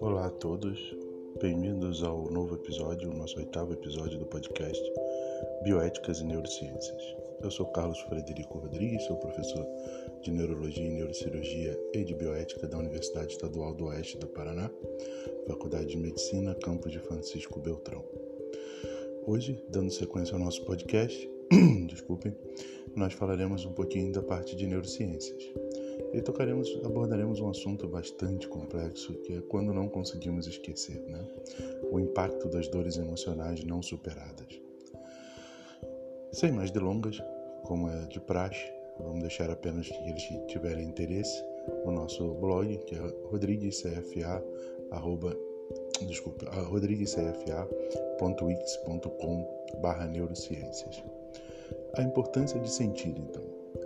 Olá a todos, bem-vindos ao novo episódio, o nosso oitavo episódio do podcast Bioéticas e Neurociências. Eu sou Carlos Frederico Rodrigues, sou professor de Neurologia e Neurocirurgia e de Bioética da Universidade Estadual do Oeste do Paraná, Faculdade de Medicina, campus de Francisco Beltrão. Hoje, dando sequência ao nosso podcast, desculpem, nós falaremos um pouquinho da parte de neurociências. E tocaremos, abordaremos um assunto bastante complexo, que é quando não conseguimos esquecer, né? O impacto das dores emocionais não superadas. Sem mais delongas, como é de praxe, vamos deixar apenas que eles tiverem interesse o nosso blog, que é rodriguescfa, desculpa, rodriguescfa.wix.com barra neurociências. A importância de sentir, então.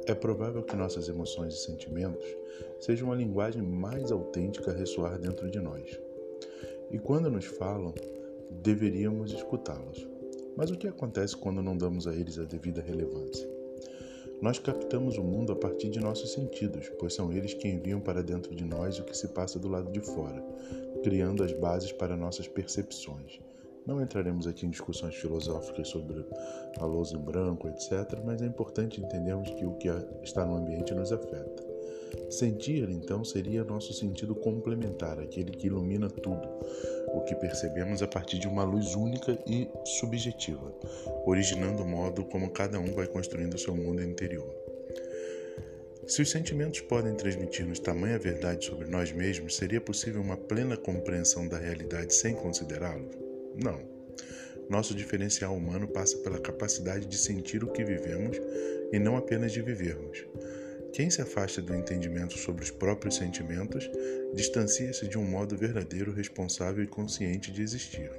É provável que nossas emoções e sentimentos sejam a linguagem mais autêntica a ressoar dentro de nós. E quando nos falam, deveríamos escutá-los. Mas o que acontece quando não damos a eles a devida relevância? Nós captamos o mundo a partir de nossos sentidos, pois são eles que enviam para dentro de nós o que se passa do lado de fora, criando as bases para nossas percepções. Não entraremos aqui em discussões filosóficas sobre a lousa em branco, etc., mas é importante entendermos que o que está no ambiente nos afeta. Sentir, então, seria nosso sentido complementar, aquele que ilumina tudo, o que percebemos a partir de uma luz única e subjetiva, originando o modo como cada um vai construindo seu mundo interior. Se os sentimentos podem transmitir-nos tamanha verdade sobre nós mesmos, seria possível uma plena compreensão da realidade sem considerá-lo? Não. Nosso diferencial humano passa pela capacidade de sentir o que vivemos e não apenas de vivermos. Quem se afasta do entendimento sobre os próprios sentimentos distancia-se de um modo verdadeiro, responsável e consciente de existir.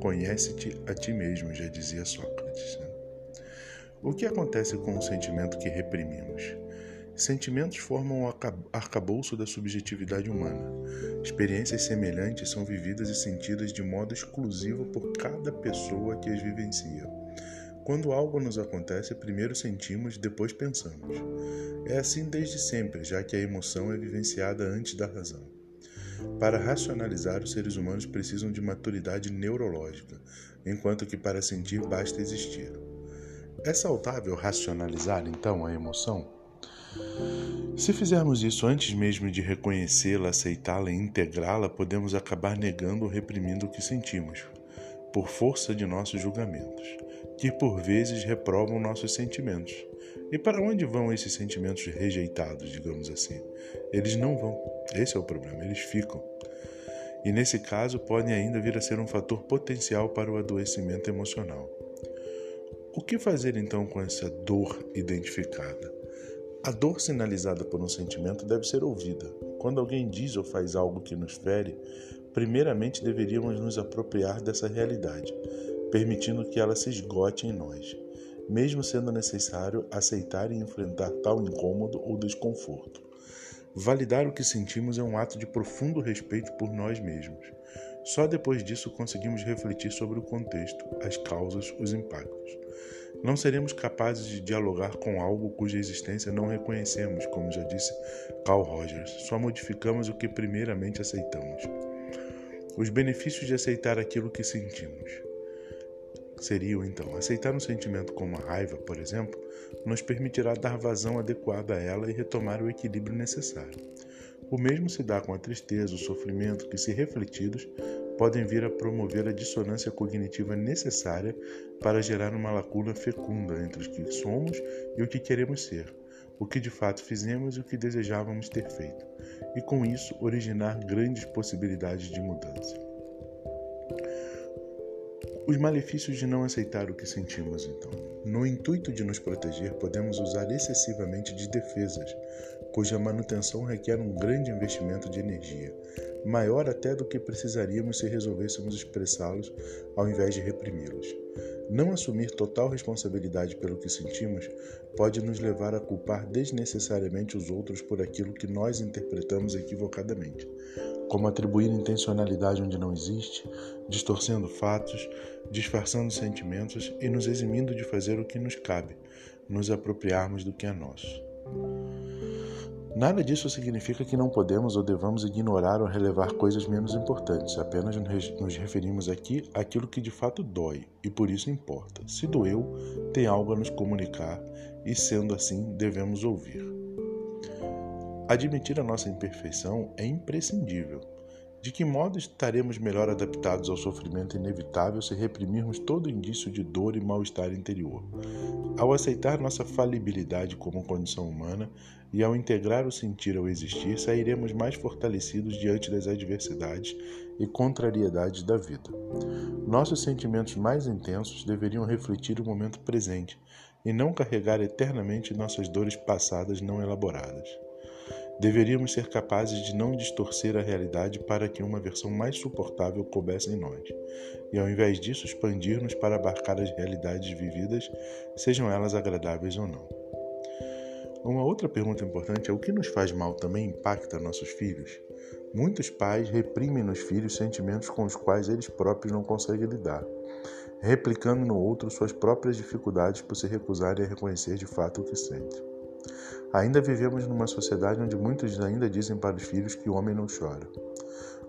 Conhece-te a ti mesmo, já dizia Sócrates. Né? O que acontece com o sentimento que reprimimos? Sentimentos formam o arcabouço da subjetividade humana. Experiências semelhantes são vividas e sentidas de modo exclusivo por cada pessoa que as vivencia. Quando algo nos acontece, primeiro sentimos, depois pensamos. É assim desde sempre, já que a emoção é vivenciada antes da razão. Para racionalizar, os seres humanos precisam de maturidade neurológica, enquanto que para sentir basta existir. É saudável racionalizar, então, a emoção? Se fizermos isso antes mesmo de reconhecê-la, aceitá-la e integrá-la, podemos acabar negando ou reprimindo o que sentimos, por força de nossos julgamentos que por vezes reprovam nossos sentimentos. E para onde vão esses sentimentos rejeitados, digamos assim? Eles não vão. Esse é o problema, eles ficam. E nesse caso podem ainda vir a ser um fator potencial para o adoecimento emocional. O que fazer então com essa dor identificada? A dor sinalizada por um sentimento deve ser ouvida. Quando alguém diz ou faz algo que nos fere, primeiramente deveríamos nos apropriar dessa realidade permitindo que ela se esgote em nós, mesmo sendo necessário aceitar e enfrentar tal incômodo ou desconforto. Validar o que sentimos é um ato de profundo respeito por nós mesmos. Só depois disso conseguimos refletir sobre o contexto, as causas, os impactos. Não seremos capazes de dialogar com algo cuja existência não reconhecemos, como já disse Carl Rogers. Só modificamos o que primeiramente aceitamos. Os benefícios de aceitar aquilo que sentimos seriam então aceitar um sentimento como a raiva, por exemplo, nos permitirá dar vazão adequada a ela e retomar o equilíbrio necessário. O mesmo se dá com a tristeza, o sofrimento, que, se refletidos, podem vir a promover a dissonância cognitiva necessária para gerar uma lacuna fecunda entre o que somos e o que queremos ser, o que de fato fizemos e o que desejávamos ter feito, e com isso originar grandes possibilidades de mudança. Os malefícios de não aceitar o que sentimos, então. No intuito de nos proteger, podemos usar excessivamente de defesas, cuja manutenção requer um grande investimento de energia, maior até do que precisaríamos se resolvêssemos expressá-los ao invés de reprimi-los. Não assumir total responsabilidade pelo que sentimos pode nos levar a culpar desnecessariamente os outros por aquilo que nós interpretamos equivocadamente, como atribuir intencionalidade onde não existe, distorcendo fatos, disfarçando sentimentos e nos eximindo de fazer o que nos cabe, nos apropriarmos do que é nosso. Nada disso significa que não podemos ou devamos ignorar ou relevar coisas menos importantes, apenas nos referimos aqui àquilo que de fato dói e por isso importa. Se doeu, tem algo a nos comunicar e, sendo assim, devemos ouvir. Admitir a nossa imperfeição é imprescindível. De que modo estaremos melhor adaptados ao sofrimento inevitável se reprimirmos todo indício de dor e mal-estar interior? Ao aceitar nossa falibilidade como condição humana e ao integrar o sentir ao existir, sairemos mais fortalecidos diante das adversidades e contrariedades da vida. Nossos sentimentos mais intensos deveriam refletir o momento presente e não carregar eternamente nossas dores passadas não elaboradas. Deveríamos ser capazes de não distorcer a realidade para que uma versão mais suportável coubesse em nós, e ao invés disso expandir-nos para abarcar as realidades vividas, sejam elas agradáveis ou não. Uma outra pergunta importante é o que nos faz mal também impacta nossos filhos? Muitos pais reprimem nos filhos sentimentos com os quais eles próprios não conseguem lidar, replicando no outro suas próprias dificuldades por se recusarem a reconhecer de fato o que sentem. Ainda vivemos numa sociedade onde muitos ainda dizem para os filhos que o homem não chora.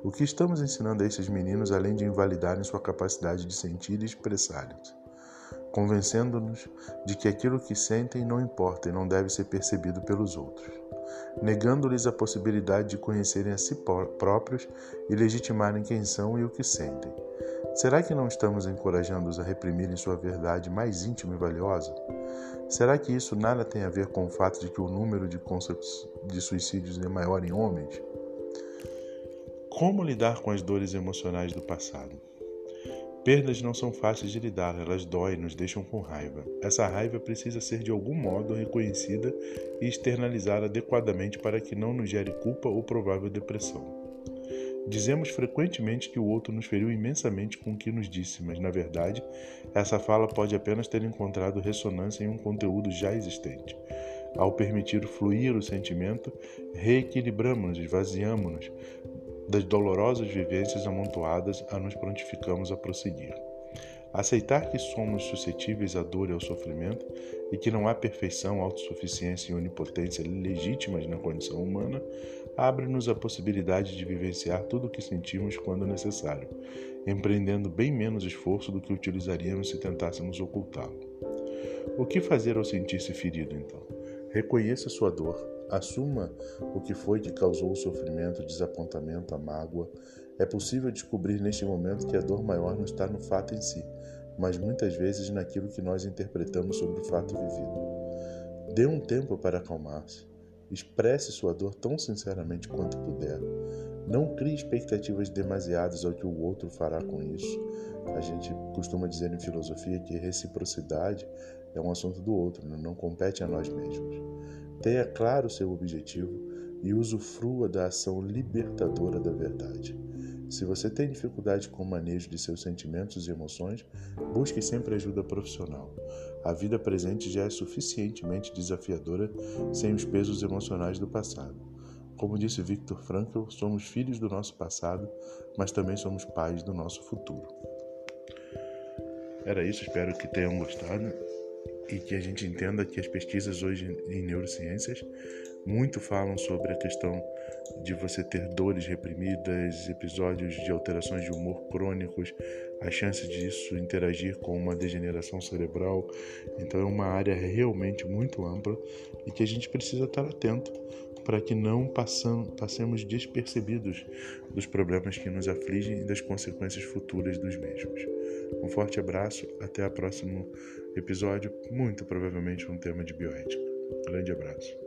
O que estamos ensinando a esses meninos além de invalidarem sua capacidade de sentir e expressar-se? Convencendo-nos de que aquilo que sentem não importa e não deve ser percebido pelos outros, negando-lhes a possibilidade de conhecerem a si próprios e legitimarem quem são e o que sentem. Será que não estamos encorajando-os a reprimirem sua verdade mais íntima e valiosa? Será que isso nada tem a ver com o fato de que o número de, de suicídios é maior em homens? Como lidar com as dores emocionais do passado? Perdas não são fáceis de lidar, elas doem, nos deixam com raiva. Essa raiva precisa ser de algum modo reconhecida e externalizada adequadamente para que não nos gere culpa ou provável depressão. Dizemos frequentemente que o outro nos feriu imensamente com o que nos disse, mas na verdade, essa fala pode apenas ter encontrado ressonância em um conteúdo já existente. Ao permitir fluir o sentimento, reequilibramos-nos, esvaziamos-nos das dolorosas vivências amontoadas a nos prontificamos a prosseguir. Aceitar que somos suscetíveis à dor e ao sofrimento e que não há perfeição, autossuficiência e onipotência legítimas na condição humana abre-nos a possibilidade de vivenciar tudo o que sentimos quando necessário, empreendendo bem menos esforço do que utilizaríamos se tentássemos ocultá-lo. O que fazer ao sentir-se ferido, então? Reconheça sua dor, assuma o que foi que causou o sofrimento, o desapontamento, a mágoa. É possível descobrir neste momento que a dor maior não está no fato em si, mas muitas vezes naquilo que nós interpretamos sobre o fato vivido. Dê um tempo para acalmar-se. Expresse sua dor tão sinceramente quanto puder. Não crie expectativas demasiadas ao que o outro fará com isso. A gente costuma dizer em filosofia que reciprocidade é um assunto do outro, não compete a nós mesmos. Tenha claro seu objetivo e usufrua da ação libertadora da verdade. Se você tem dificuldade com o manejo de seus sentimentos e emoções, busque sempre ajuda profissional. A vida presente já é suficientemente desafiadora sem os pesos emocionais do passado. Como disse Viktor Frankl, somos filhos do nosso passado, mas também somos pais do nosso futuro. Era isso, espero que tenham gostado e que a gente entenda que as pesquisas hoje em neurociências muito falam sobre a questão de você ter dores reprimidas, episódios de alterações de humor crônicos, a chance disso interagir com uma degeneração cerebral. Então é uma área realmente muito ampla e que a gente precisa estar atento para que não passam, passemos despercebidos dos problemas que nos afligem e das consequências futuras dos mesmos. Um forte abraço, até o próximo episódio, muito provavelmente um tema de bioética. Grande abraço.